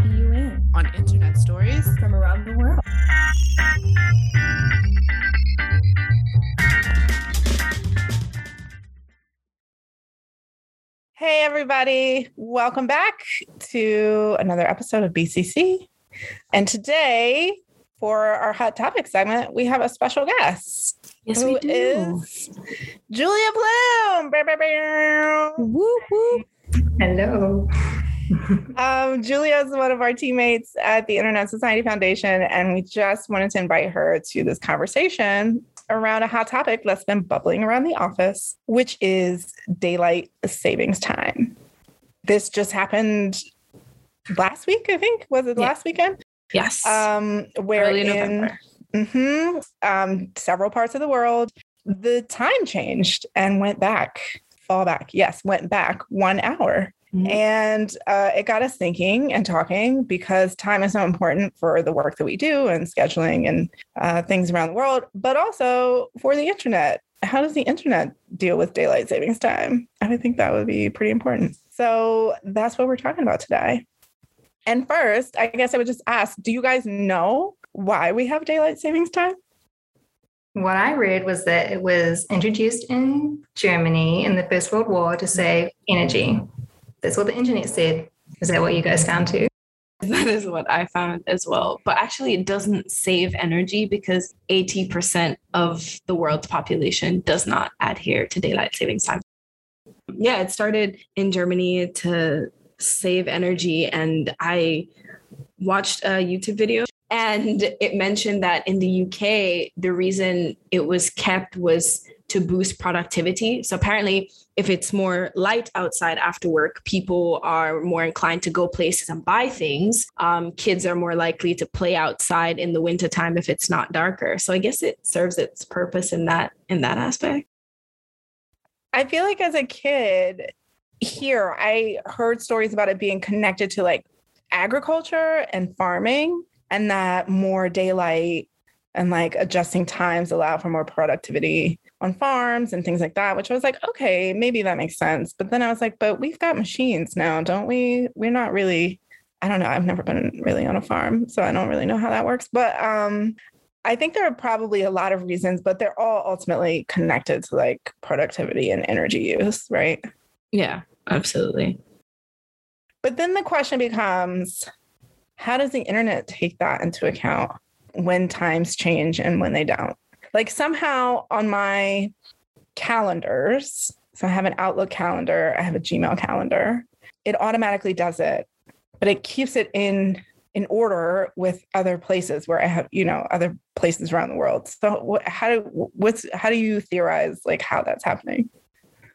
copy you in on internet stories from around the world. Hey, everybody. Welcome back to another episode of BCC. And today, for our hot topic segment, we have a special guest. Yes, who we do. is Julia Bloom. Whoop, whoop. Hello. Um, Julia is one of our teammates at the Internet Society Foundation, and we just wanted to invite her to this conversation around a hot topic that's been bubbling around the office, which is daylight savings time. This just happened last week, I think. Was it Yeah. last weekend? Yes. Um, where Early in November. mhm, um, several parts of the world, the time changed and went back, fall back. Yes, went back one hour. Mhm. And uh, it got us thinking and talking because time is so important for the work that we do and scheduling and uh, things around the world, but also for the internet. How does the internet deal with daylight savings time? I would think that would be pretty important. So that's what we're talking about today. And first, I guess I would just ask do you guys know why we have daylight savings time? What I read was that it was introduced in Germany in the First World War to save energy. That's what the internet said. Is that what you guys found too? That is what I found as well. But actually, it doesn't save energy because 80% of the world's population does not adhere to daylight savings time. Yeah, it started in Germany to save energy. And I watched a YouTube video and it mentioned that in the UK, the reason it was kept was to boost productivity. So apparently, if it's more light outside after work, people are more inclined to go places and buy things. Um, kids are more likely to play outside in the wintertime if it's not darker. So I guess it serves its purpose in that in that aspect. I feel like as a kid here, I heard stories about it being connected to like agriculture and farming, and that more daylight and like adjusting times allow for more productivity on farms and things like that, which I was like, okay, maybe that makes sense. But then I was like, but we've got machines now, don't we? We're not really, I don't know. I've never been really on a farm, so I don't really know how that works. But um, I think there are probably a lot of reasons, but they're all ultimately connected to like productivity and energy use, right? Yeah, absolutely. But then the question becomes how does the internet take that into account when times change and when they don't? Like somehow on my calendars, so I have an Outlook calendar, I have a Gmail calendar, it automatically does it, but it keeps it in in order with other places where I have, you know, other places around the world. So how do what's how do you theorize like how that's happening?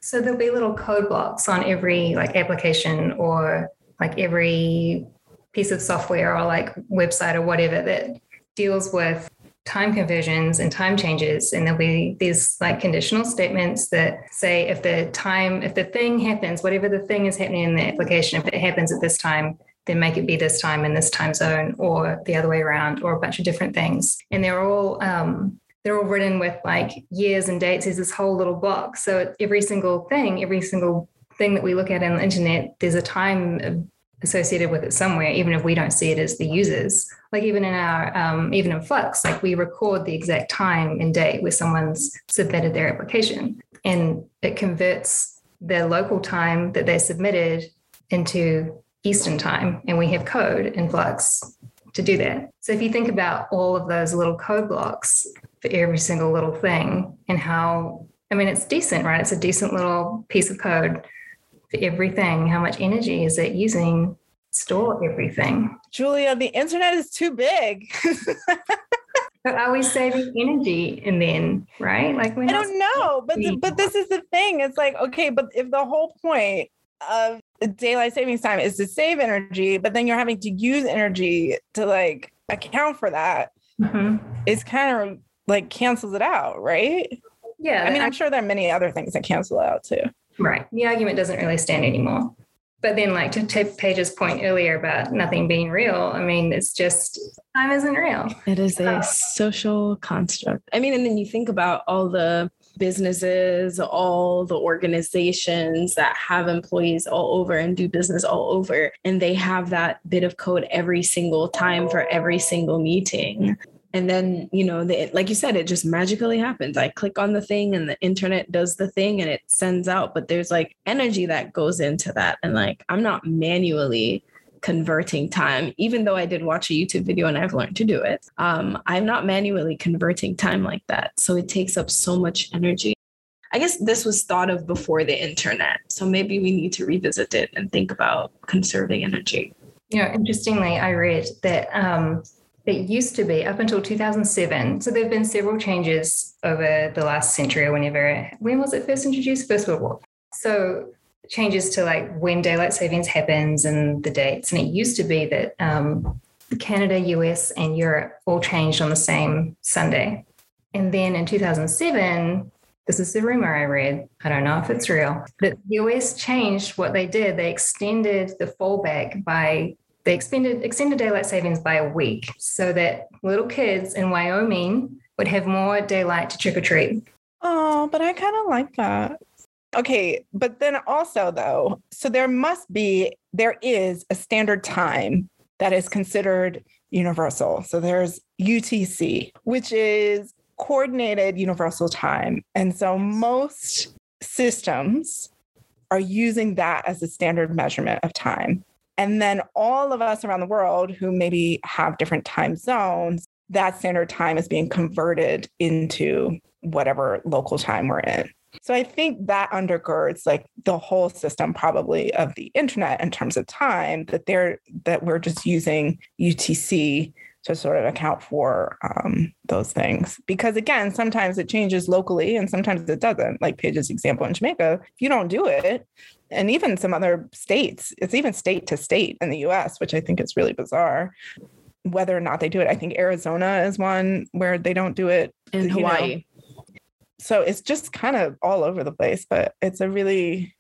So there'll be little code blocks on every like application or like every piece of software or like website or whatever that deals with time conversions and time changes. And there'll be these like conditional statements that say if the time if the thing happens whatever the thing is happening in the application if it happens at this time then make it be this time in this time zone or the other way around or a bunch of different things. And they're all um, they're all written with like years and dates. There's this whole little box. So every single thing every single thing that we look at on the internet there's a time associated with it somewhere even if we don't see it as the users. Like even in our um, even in Fluxx like we record the exact time and date where someone's submitted their application. And it converts their local time that they submitted into eastern time and we have code in Fluxx to do that. So if you think about all of those little code blocks for every single little thing and how i mean it's decent right? It's a decent little piece of code for everything how much energy is it using store everything Julia, the internet is too big. but are we saving energy and then right like we're I don't know, but but this is the thing. It's like okay, but if the whole point of daylight savings time is to save energy, but then you're having to use energy to like account for that, Mhm. it's kind of like cancels it out, right? yeah I mean, the- I'm sure there are many other things that cancel it out too. Right the argument doesn't really stand anymore but then like to take paige's point earlier about nothing being real i mean it's just time isn't real It is a Oh. social construct. I mean, and then you think about all the businesses, all the organizations that have employees all over and do business all over, and they have that bit of code every single time for every single meeting. And then, you know, the, like you said, it just magically happens. I click on the thing and the internet does the thing and it sends out. But there's like energy that goes into that. And like, I'm not manually converting time, even though I did watch a YouTube video and I've learned to do it. Um, I'm not manually converting time like that. So it takes up so much energy. I guess this was thought of before the internet. So maybe we need to revisit it and think about conserving energy. You know, interestingly, I read that um, it used to be up until 2007. So there have been several changes over the last century or whenever. When was it first introduced? First World War. So changes to like when daylight savings happens and the dates. And it used to be that um, Canada, US, and Europe all changed on the same Sunday. And then in 2007, this is the rumor I read. I don't know if it's real. That the US changed what they did. They extended the fallback by they extended extended daylight savings by a week so that little kids in Wyoming would have more daylight to trick or treat. Oh, but I kind of like that. Okay, but then also though, so there must be there is a standard time that is considered universal. So there's UTC, which is coordinated universal time. And so most systems are using that as a standard measurement of time. And then all of us around the world who maybe have different time zones, that standard time is being converted into whatever local time we're in. So I think that undergirds like the whole system probably of the internet in terms of time that they're that we're just using UTC to sort of account for um, those things. Because again, sometimes it changes locally and sometimes it doesn't. Like Paige's example in Jamaica, if you don't do it, and even some other states, it's even state to state in the US, which I think is really bizarre. Whether or not they do it, I think Arizona is one where they don't do it. In Hawaii. Know, so it's just kind of all over the place but it's a really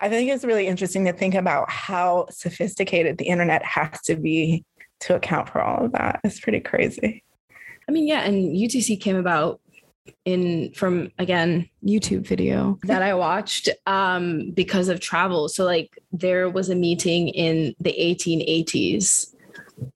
i think it's really interesting to think about how sophisticated the internet has to be to account for all of that it's pretty crazy i mean yeah and utc came about in from again youtube video that i watched um because of travel so like there was a meeting in the 1880s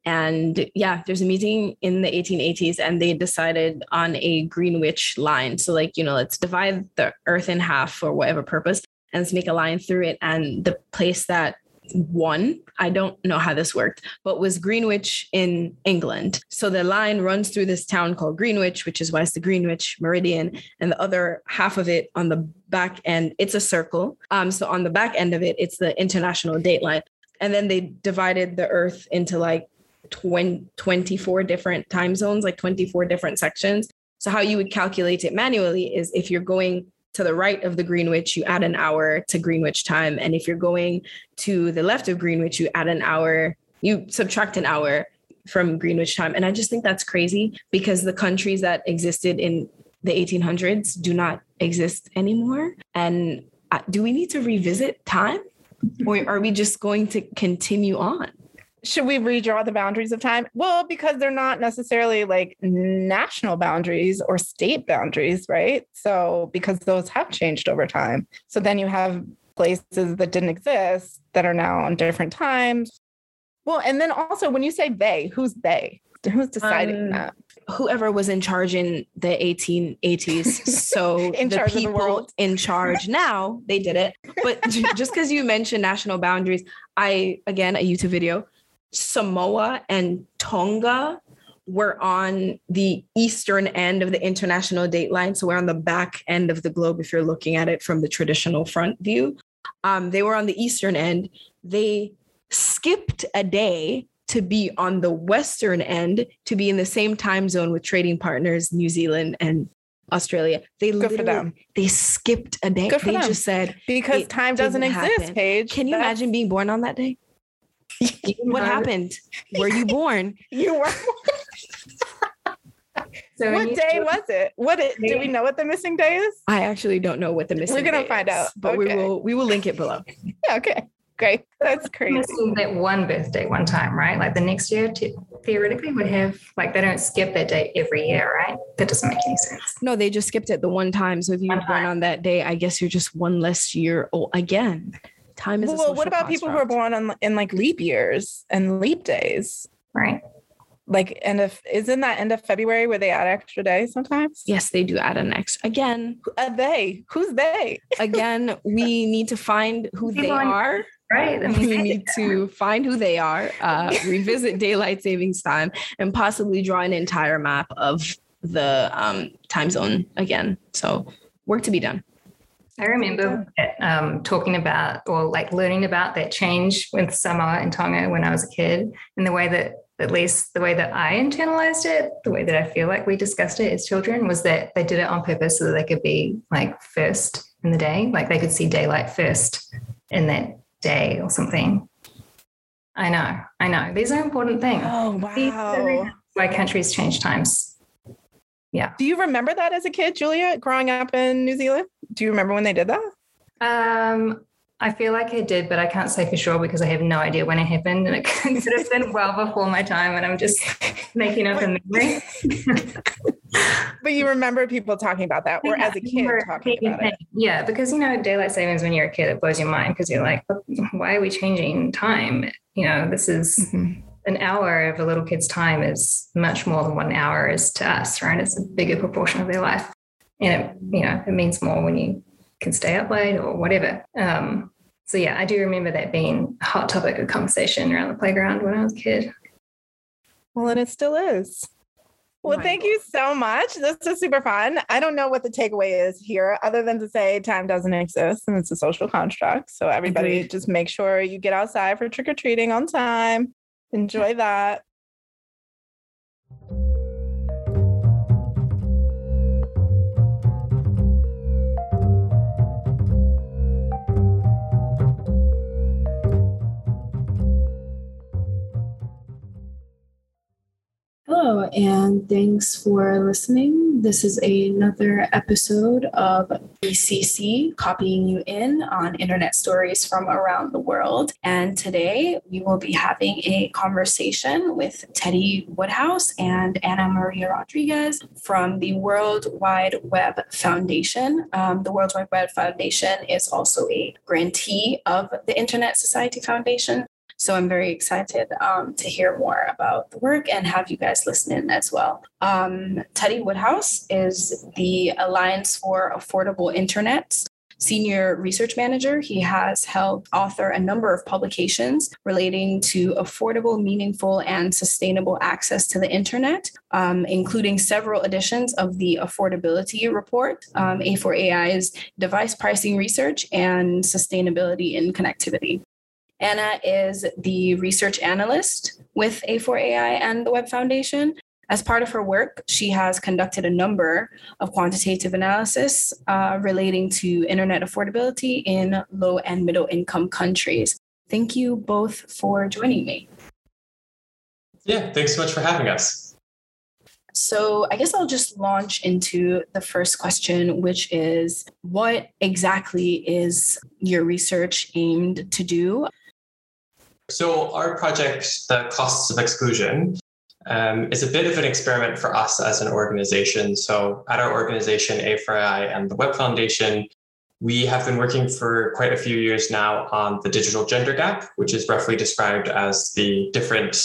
and yeah, there's a meeting in the 1880s, and they decided on a Greenwich line. So, like, you know, let's divide the earth in half for whatever purpose and let's make a line through it. And the place that won, I don't know how this worked, but was Greenwich in England. So the line runs through this town called Greenwich, which is why it's the Greenwich Meridian. And the other half of it on the back end, it's a circle. Um, so on the back end of it, it's the international date line. And then they divided the earth into like 20, 24 different time zones, like 24 different sections. So, how you would calculate it manually is if you're going to the right of the Greenwich, you add an hour to Greenwich time. And if you're going to the left of Greenwich, you add an hour, you subtract an hour from Greenwich time. And I just think that's crazy because the countries that existed in the 1800s do not exist anymore. And uh, do we need to revisit time? Or are we just going to continue on? Should we redraw the boundaries of time? Well, because they're not necessarily like national boundaries or state boundaries, right? So, because those have changed over time. So then you have places that didn't exist that are now on different times. Well, and then also when you say they, who's they? Who's deciding um, that? Whoever was in charge in the 1880s. So in the charge people of the in charge now, they did it. But just because you mentioned national boundaries, I again a YouTube video Samoa and Tonga were on the eastern end of the international date line. So we're on the back end of the globe if you're looking at it from the traditional front view. Um, they were on the eastern end. They skipped a day to be on the western end to be in the same time zone with trading partners, New Zealand and Australia. They Good literally they skipped a day. Good they them. just said because time doesn't exist, happen. Paige. Can you That's... imagine being born on that day? What happened? Were you born? you were. so what day was it? What it, do we know what the missing day is? I actually don't know what the missing. We're gonna find is, out, but okay. we will we will link it below. Yeah. Okay. Great. That's crazy. Missing that one birthday one time, right? Like the next year, theoretically would have like they don't skip that day every year, right? That doesn't make any sense. No, they just skipped it the one time. So if you One were born time. on that day, I guess you're just one less year old again. Time is a Well, what social about people who are born on in like leap years and leap days? Right. Like end of isn't that end of February where they add extra days sometimes? Yes, they do add an extra. Again, Are they? Who's they? again, we need to find who they on- are. Right. That We need to find who they are, uh, revisit daylight savings time, and possibly draw an entire map of the um, time zone again. So, work to be done. I remember um, talking about or like learning about that change with Samoa and Tonga when I was a kid, and the way that, at least the way that I internalized it, the way that I feel like we discussed it as children was that they did it on purpose so that they could be like first in the day, like they could see daylight first in that day or something. I know, I know. These are important things. Oh These wow. are Why countries change times. Do you remember that as a kid, Julia, growing up in New Zealand? Do you remember when they did that? Um, I feel like it did, but I can't say for sure because I have no idea when it happened, and it could have been well before my time, and I'm just making up a memory. But you remember people talking about that, or Yeah, as a kid talking about it. Yeah, because you know, daylight savings when you're a kid, it blows your mind because you're like, why are we changing time? You know, this is Mhm. An hour of a little kid's time is much more than one hour is to us, right? It's a bigger proportion of their life. And it, you know, it means more when you can stay up late or whatever. Um, so yeah, I do remember that being a hot topic of conversation around the playground when I was a kid. Well, and it still is. Well, Right. thank you so much. This is super fun. I don't know what the takeaway is here, other than to say time doesn't exist and it's a social construct. So everybody Agreed. just make sure you get outside for trick or treating on time. Enjoy that. Hello, and thanks for listening. This is another episode of BCC, copying you in on internet stories from around the world. And today we will be having a conversation with Teddy Woodhouse and Anna Maria Rodriguez from the World Wide Web Foundation. Um, the World Wide Web Foundation is also a grantee of the Internet Society Foundation. So I'm very excited um, to hear more about the work and have you guys listen in as well. Um, Teddy Woodhouse is the Alliance for Affordable Internet senior research manager. He has helped author a number of publications relating to affordable, meaningful, and sustainable access to the internet, um, including several editions of the Affordability Report, um, A4AI's device pricing research, and sustainability in connectivity. Anna is the research analyst with A4AI and the Web Foundation. As part of her work, she has conducted a number of quantitative analysis uh, relating to internet affordability in low and middle income countries. Thank you both for joining me. Yeah, thanks so much for having us. So, I guess I'll just launch into the first question, which is what exactly is your research aimed to do? So, our project, The Costs of Exclusion, um, is a bit of an experiment for us as an organization. So, at our organization, A4AI and the Web Foundation, we have been working for quite a few years now on the digital gender gap, which is roughly described as the different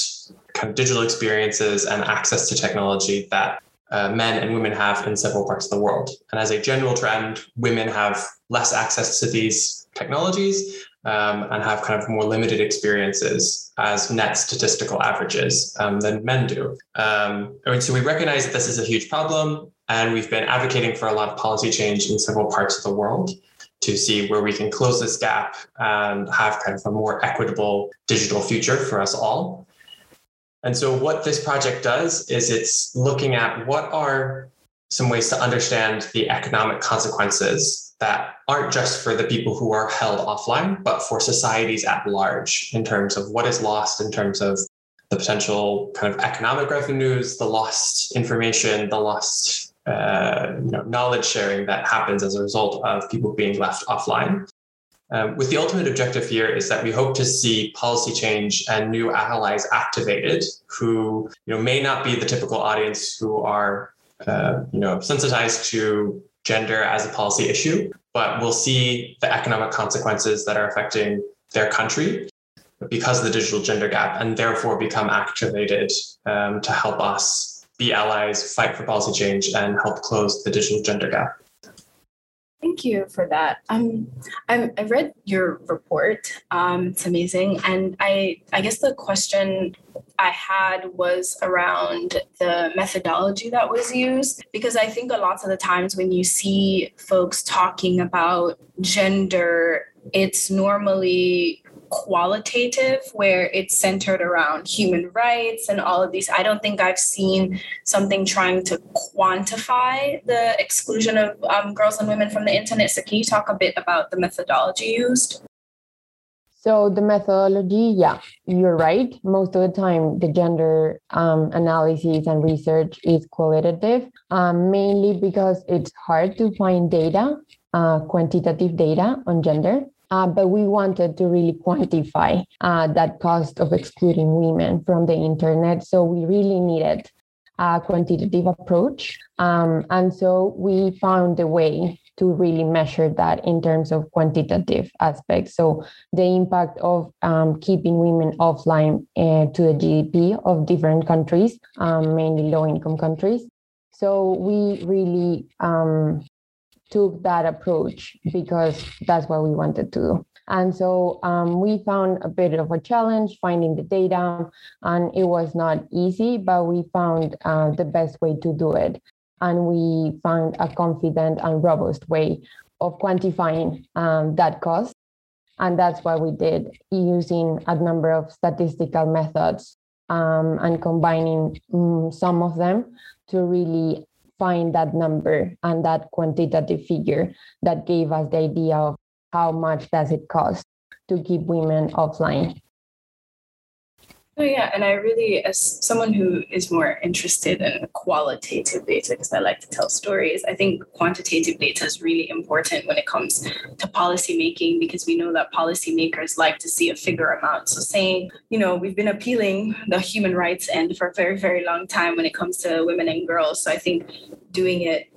kind of digital experiences and access to technology that uh, men and women have in several parts of the world. And as a general trend, women have less access to these technologies um, and have kind of more limited experiences as net statistical averages um, than men do. Um, and so we recognize that this is a huge problem, and we've been advocating for a lot of policy change in several parts of the world to see where we can close this gap and have kind of a more equitable digital future for us all. And so, what this project does is it's looking at what are some ways to understand the economic consequences that aren't just for the people who are held offline, but for societies at large in terms of what is lost in terms of the potential kind of economic revenues, the lost information, the lost uh, you know, knowledge sharing that happens as a result of people being left offline. Um, with the ultimate objective here is that we hope to see policy change and new allies activated who you know may not be the typical audience who are uh, you know sensitized to gender as a policy issue, but will see the economic consequences that are affecting their country because of the digital gender gap and therefore become activated um, to help us be allies, fight for policy change, and help close the digital gender gap. Thank you for that. Um, I, I read your report. Um, it's amazing, and I I guess the question I had was around the methodology that was used because I think a lot of the times when you see folks talking about gender, it's normally qualitative where it's centered around human rights and all of these. I don't think i've seen something trying to quantify the exclusion of um, girls and women from the internet. So can you talk a bit about the methodology used? So the methodology yeah you're right. Most of the time the gender um, analysis and research is qualitative um, mainly because it's hard to find data uh, quantitative data on gender uh, but we wanted to really quantify uh, that cost of excluding women from the internet. So we really needed a quantitative approach. Um, and so we found a way to really measure that in terms of quantitative aspects. So the impact of um, keeping women offline uh, to the GDP of different countries, um, mainly low income countries. So we really um, took that approach because that's what we wanted to do. And so um, we found a bit of a challenge finding the data, and it was not easy, but we found uh, the best way to do it. And we found a confident and robust way of quantifying um, that cost. And that's what we did using a number of statistical methods um, and combining um, some of them to really find that number and that quantitative figure that gave us the idea of how much does it cost to keep women offline Oh, yeah. And I really, as someone who is more interested in qualitative data, because I like to tell stories, I think quantitative data is really important when it comes to policy making because we know that policymakers like to see a figure amount. So, saying, you know, we've been appealing the human rights end for a very, very long time when it comes to women and girls. So, I think doing it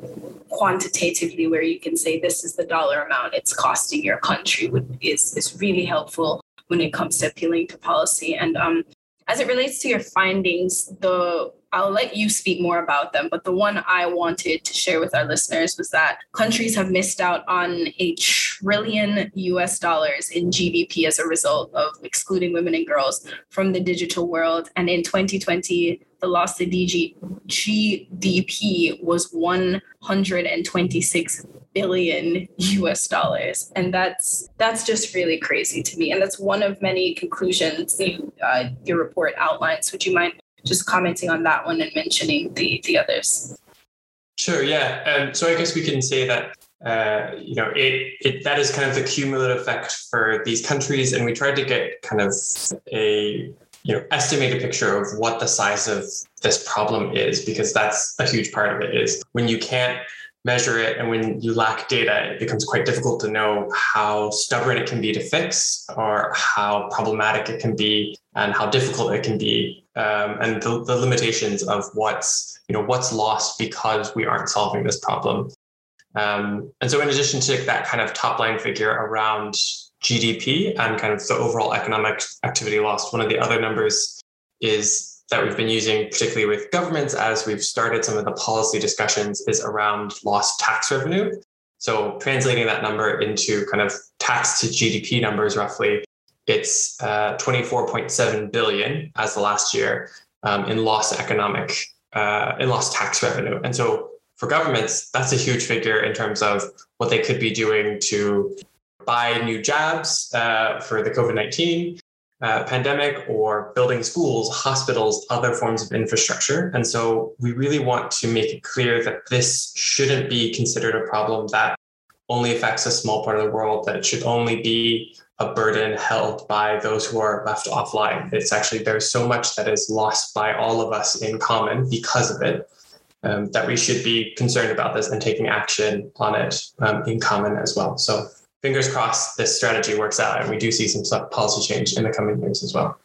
quantitatively, where you can say this is the dollar amount it's costing your country, is, is really helpful when it comes to appealing to policy. And um, as it relates to your findings, the I'll let you speak more about them, but the one I wanted to share with our listeners was that countries have missed out on a trillion US dollars in GDP as a result of excluding women and girls from the digital world. And in 2020, the loss to DG, GDP was 126 billion US dollars. And that's that's just really crazy to me. And that's one of many conclusions you, uh, your report outlines. Would you mind just commenting on that one and mentioning the, the others? Sure, yeah. Um, so I guess we can say that uh, you know, it, it that is kind of the cumulative effect for these countries, and we tried to get kind of a you know estimated picture of what the size of this problem is, because that's a huge part of it. Is when you can't measure it and when you lack data, it becomes quite difficult to know how stubborn it can be to fix, or how problematic it can be, and how difficult it can be, um, and the, the limitations of what's you know what's lost because we aren't solving this problem. Um, and so, in addition to that kind of top line figure around GDP and kind of the overall economic activity lost, one of the other numbers is that we've been using, particularly with governments as we've started some of the policy discussions, is around lost tax revenue. So, translating that number into kind of tax to GDP numbers roughly, it's uh, 24.7 billion as the last year um, in lost economic, uh, in lost tax revenue. And so, for governments, that's a huge figure in terms of what they could be doing to buy new jabs uh, for the COVID 19 uh, pandemic or building schools, hospitals, other forms of infrastructure. And so we really want to make it clear that this shouldn't be considered a problem that only affects a small part of the world, that it should only be a burden held by those who are left offline. It's actually, there's so much that is lost by all of us in common because of it um, that we should be concerned about this and taking action on it um, in common as well. So fingers crossed this strategy works out and we do see some policy change in the coming years as well.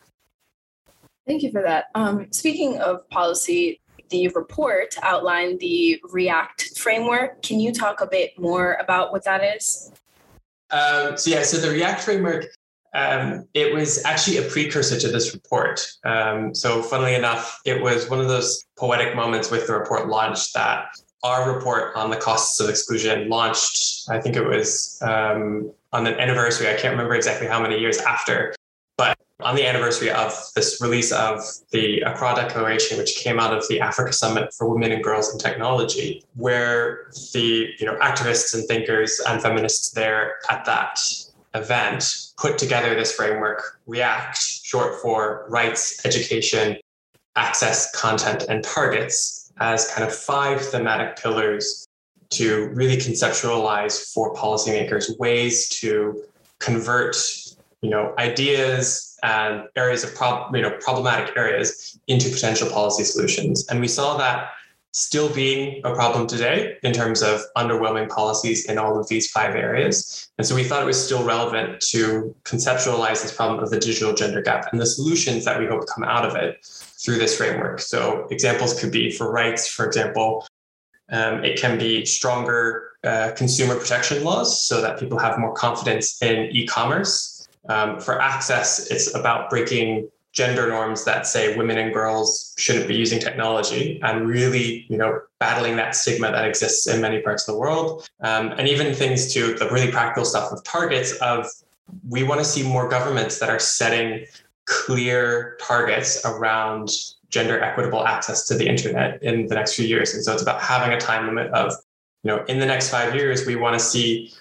Thank you for that. Um, speaking of policy, the report outlined the React framework. Can you talk a bit more about what that is? Um, so yeah, so the React framework, um, it was actually a precursor to this report. Um, so funnily enough, it was one of those poetic moments with the report launched that our report on the costs of exclusion launched, I think it was um, on the anniversary, I can't remember exactly how many years after, but on the anniversary of this release of the Accra Declaration, which came out of the Africa Summit for Women and Girls in Technology, where the you know activists and thinkers and feminists there at that event put together this framework, REACT, short for rights, education, access, content, and targets, as kind of five thematic pillars to really conceptualize for policymakers ways to convert you know ideas and areas of prob- you know problematic areas into potential policy solutions. And we saw that still being a problem today in terms of underwhelming policies in all of these five areas. And so we thought it was still relevant to conceptualize this problem of the digital gender gap and the solutions that we hope come out of it through this framework. So examples could be for rights, for example, um, it can be stronger uh, consumer protection laws so that people have more confidence in e-commerce. Um, for access, it's about breaking gender norms that say women and girls shouldn't be using technology and really you know battling that stigma that exists in many parts of the world um, and even things to the really practical stuff of targets of we want to see more governments that are setting clear targets around gender equitable access to the internet in the next few years. And so it's about having a time limit of, you know, in the next five years, we want to see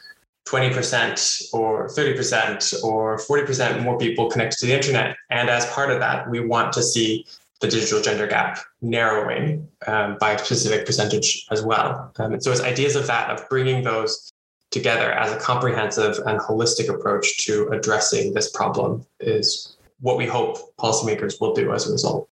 20% or 30% or 40% more people connected to the internet. And as part of that, we want to see the digital gender gap narrowing um, by a specific percentage as well. Um, and so it's ideas of that, of bringing those together as a comprehensive and holistic approach to addressing this problem is what we hope policymakers will do as a result.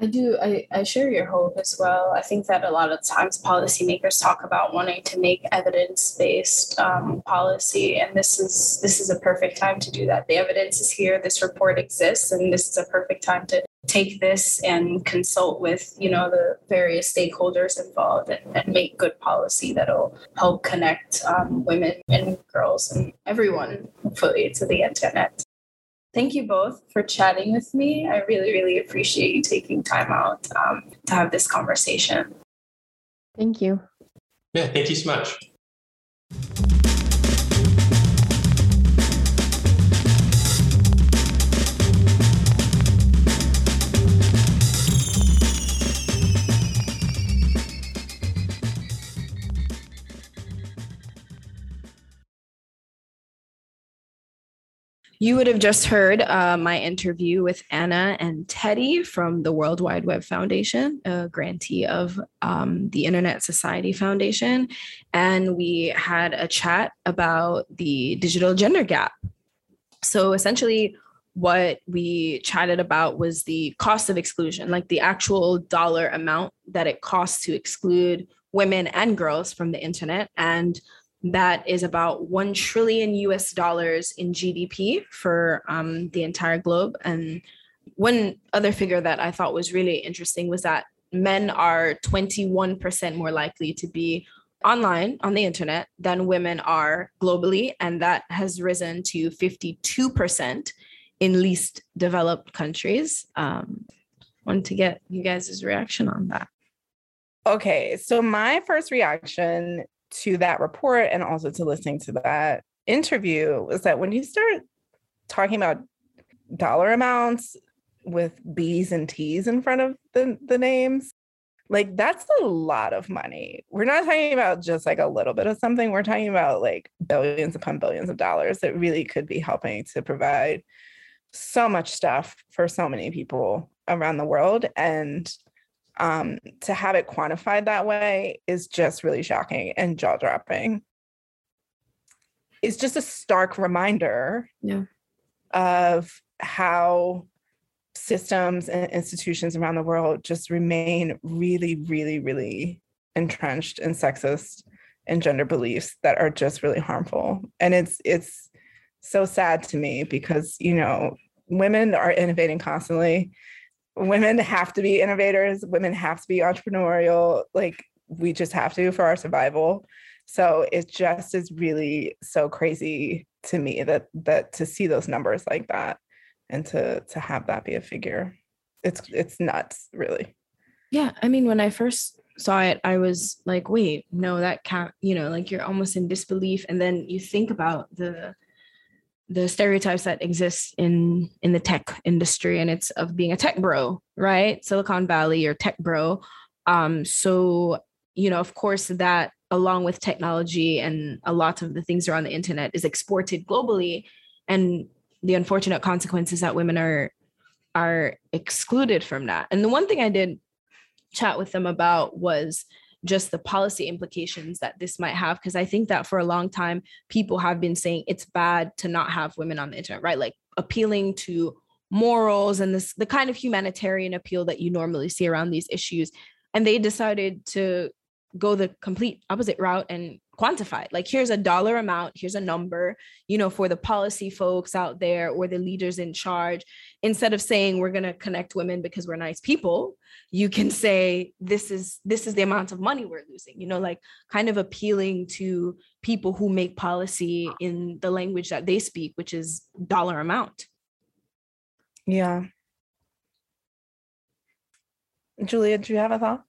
I do. I, I share your hope as well. I think that a lot of times policymakers talk about wanting to make evidence-based um, policy, and this is this is a perfect time to do that. The evidence is here. This report exists, and this is a perfect time to take this and consult with you know the various stakeholders involved and, and make good policy that'll help connect um, women and girls and everyone hopefully to the internet Thank you both for chatting with me. I really, really appreciate you taking time out um, to have this conversation. Thank you. Yeah, thank you so much. You would have just heard uh, my interview with Anna and Teddy from the World Wide Web Foundation, a grantee of um, the Internet Society Foundation. And we had a chat about the digital gender gap. So essentially, what we chatted about was the cost of exclusion, like the actual dollar amount that it costs to exclude women and girls from the internet and that is about 1 trillion US dollars in GDP for um, the entire globe. And one other figure that I thought was really interesting was that men are 21% more likely to be online on the internet than women are globally. And that has risen to 52% in least developed countries. Um, wanted to get you guys' reaction on that. Okay, so my first reaction to that report and also to listening to that interview was that when you start talking about dollar amounts with B's and T's in front of the, the names, like that's a lot of money. We're not talking about just like a little bit of something. We're talking about like billions upon billions of dollars that really could be helping to provide so much stuff for so many people around the world. And um, to have it quantified that way is just really shocking and jaw dropping. It's just a stark reminder yeah. of how systems and institutions around the world just remain really, really, really entrenched in sexist and gender beliefs that are just really harmful. And it's it's so sad to me because, you know, women are innovating constantly. Women have to be innovators, women have to be entrepreneurial. Like we just have to for our survival. So it just is really so crazy to me that that to see those numbers like that and to to have that be a figure. It's it's nuts, really. Yeah, I mean when I first saw it, I was like, wait, no, that can't, you know, like you're almost in disbelief. And then you think about the the stereotypes that exist in in the tech industry and it's of being a tech bro, right? Silicon Valley or tech bro. Um, so you know, of course, that along with technology and a lot of the things around the internet is exported globally. And the unfortunate consequences that women are are excluded from that. And the one thing I did chat with them about was just the policy implications that this might have because i think that for a long time people have been saying it's bad to not have women on the internet right? Like appealing to morals and this the kind of humanitarian appeal that you normally see around these issues. And they decided to go the complete opposite route and quantify it. Like here's a dollar amount, here's a number, you know, for the policy folks out there or the leaders in charge. Instead of saying we're going to connect women because we're nice people, you can say this is this is the amount of money we're losing. You know, like kind of appealing to people who make policy in the language that they speak, which is dollar amount. Yeah. Julia, do you have a thought?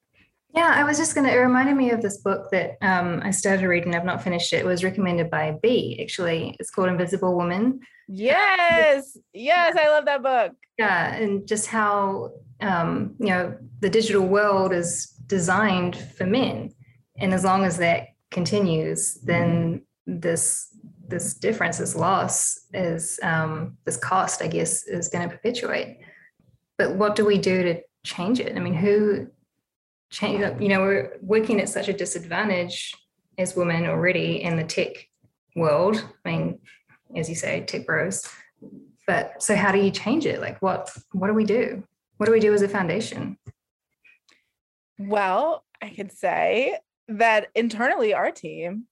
Yeah, I was just going to, it reminded me of this book that um, I started reading. I've not finished it. It was recommended by B, actually. It's called Invisible Woman. Yes. Yes. I love that book. Yeah. And just how, um, you know, the digital world is designed for men. And as long as that continues, then this this difference, this loss, is um, this cost, I guess, is going to perpetuate. But what do we do to change it? I mean, who change you know we're working at such a disadvantage as women already in the tech world. I mean as you say tech bros. But so how do you change it? Like what what do we do? What do we do as a foundation? Well i could say that internally our team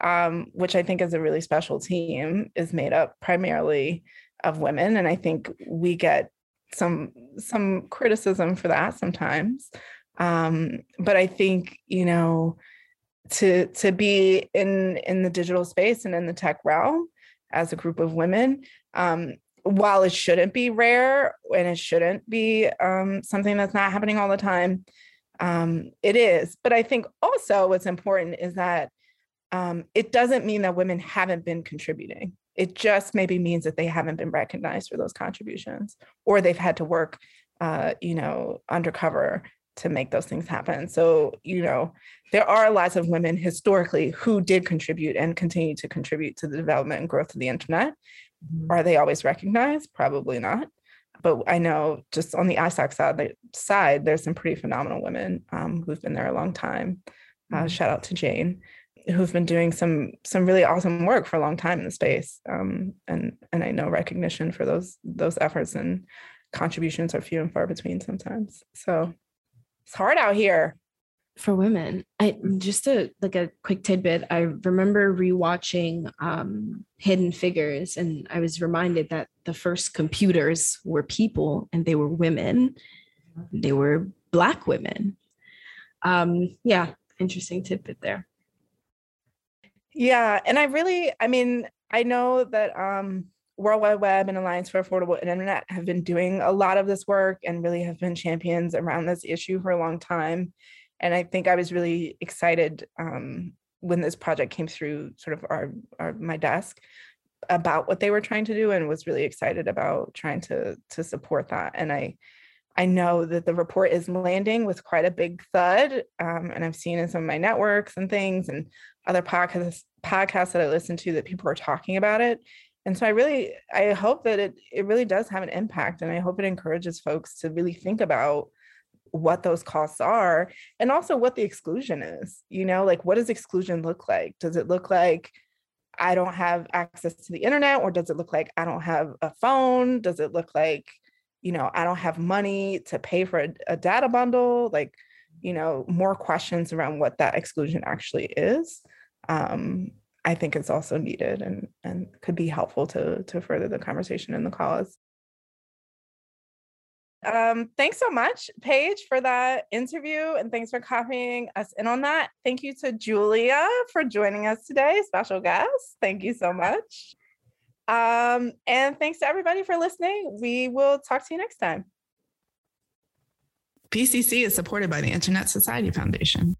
um, which i think is a really special team is made up primarily of women. And i think we get some some criticism for that sometimes um, but I think, you know, to to be in in the digital space and in the tech realm as a group of women, um, while it shouldn't be rare and it shouldn't be um, something that's not happening all the time, um, it is. But I think also what's important is that um, it doesn't mean that women haven't been contributing. It just maybe means that they haven't been recognized for those contributions, or they've had to work, uh, you know, undercover to make those things happen. So, you know, there are lots of women historically who did contribute and continue to contribute to the development and growth of the internet. Mm-hmm. Are they always recognized? Probably not. But I know just on the ISOC side, side there's some pretty phenomenal women um, who've been there a long time. Uh, mm-hmm. shout out to Jane, who've been doing some some really awesome work for a long time in the space. Um, and and I know recognition for those those efforts and contributions are few and far between sometimes. So it's hard out here for women. I just a like a quick tidbit. I remember rewatching um, Hidden Figures, and I was reminded that the first computers were people, and they were women. They were black women. Um, yeah, interesting tidbit there. Yeah, and I really, I mean, I know that um, World Wide Web and Alliance for Affordable Internet have been doing a lot of this work and really have been champions around this issue for a long time. And I think I was really excited um, when this project came through sort of our, our my desk about what they were trying to do and was really excited about trying to to support that. And I I know that the report is landing with quite a big thud. Um, and I've seen in some of my networks and things and other podcasts podcasts that I listen to that people are talking about it and so i really i hope that it it really does have an impact and i hope it encourages folks to really think about what those costs are and also what the exclusion is you know like what does exclusion look like? Does it look like i don't have access to the internet or does it look like i don't have a phone? Does it look like you know i don't have money to pay for a, a data bundle? Like you know more questions around what that exclusion actually is um, I think it's also needed and and could be helpful to to further the conversation in the cause. Um, thanks so much, Paige, for that interview, and thanks for copying us in on that. Thank you to Julia for joining us today, special guest. Thank you so much. Um, and thanks to everybody for listening. We will talk to you next time. BCC is supported by the Internet Society Foundation.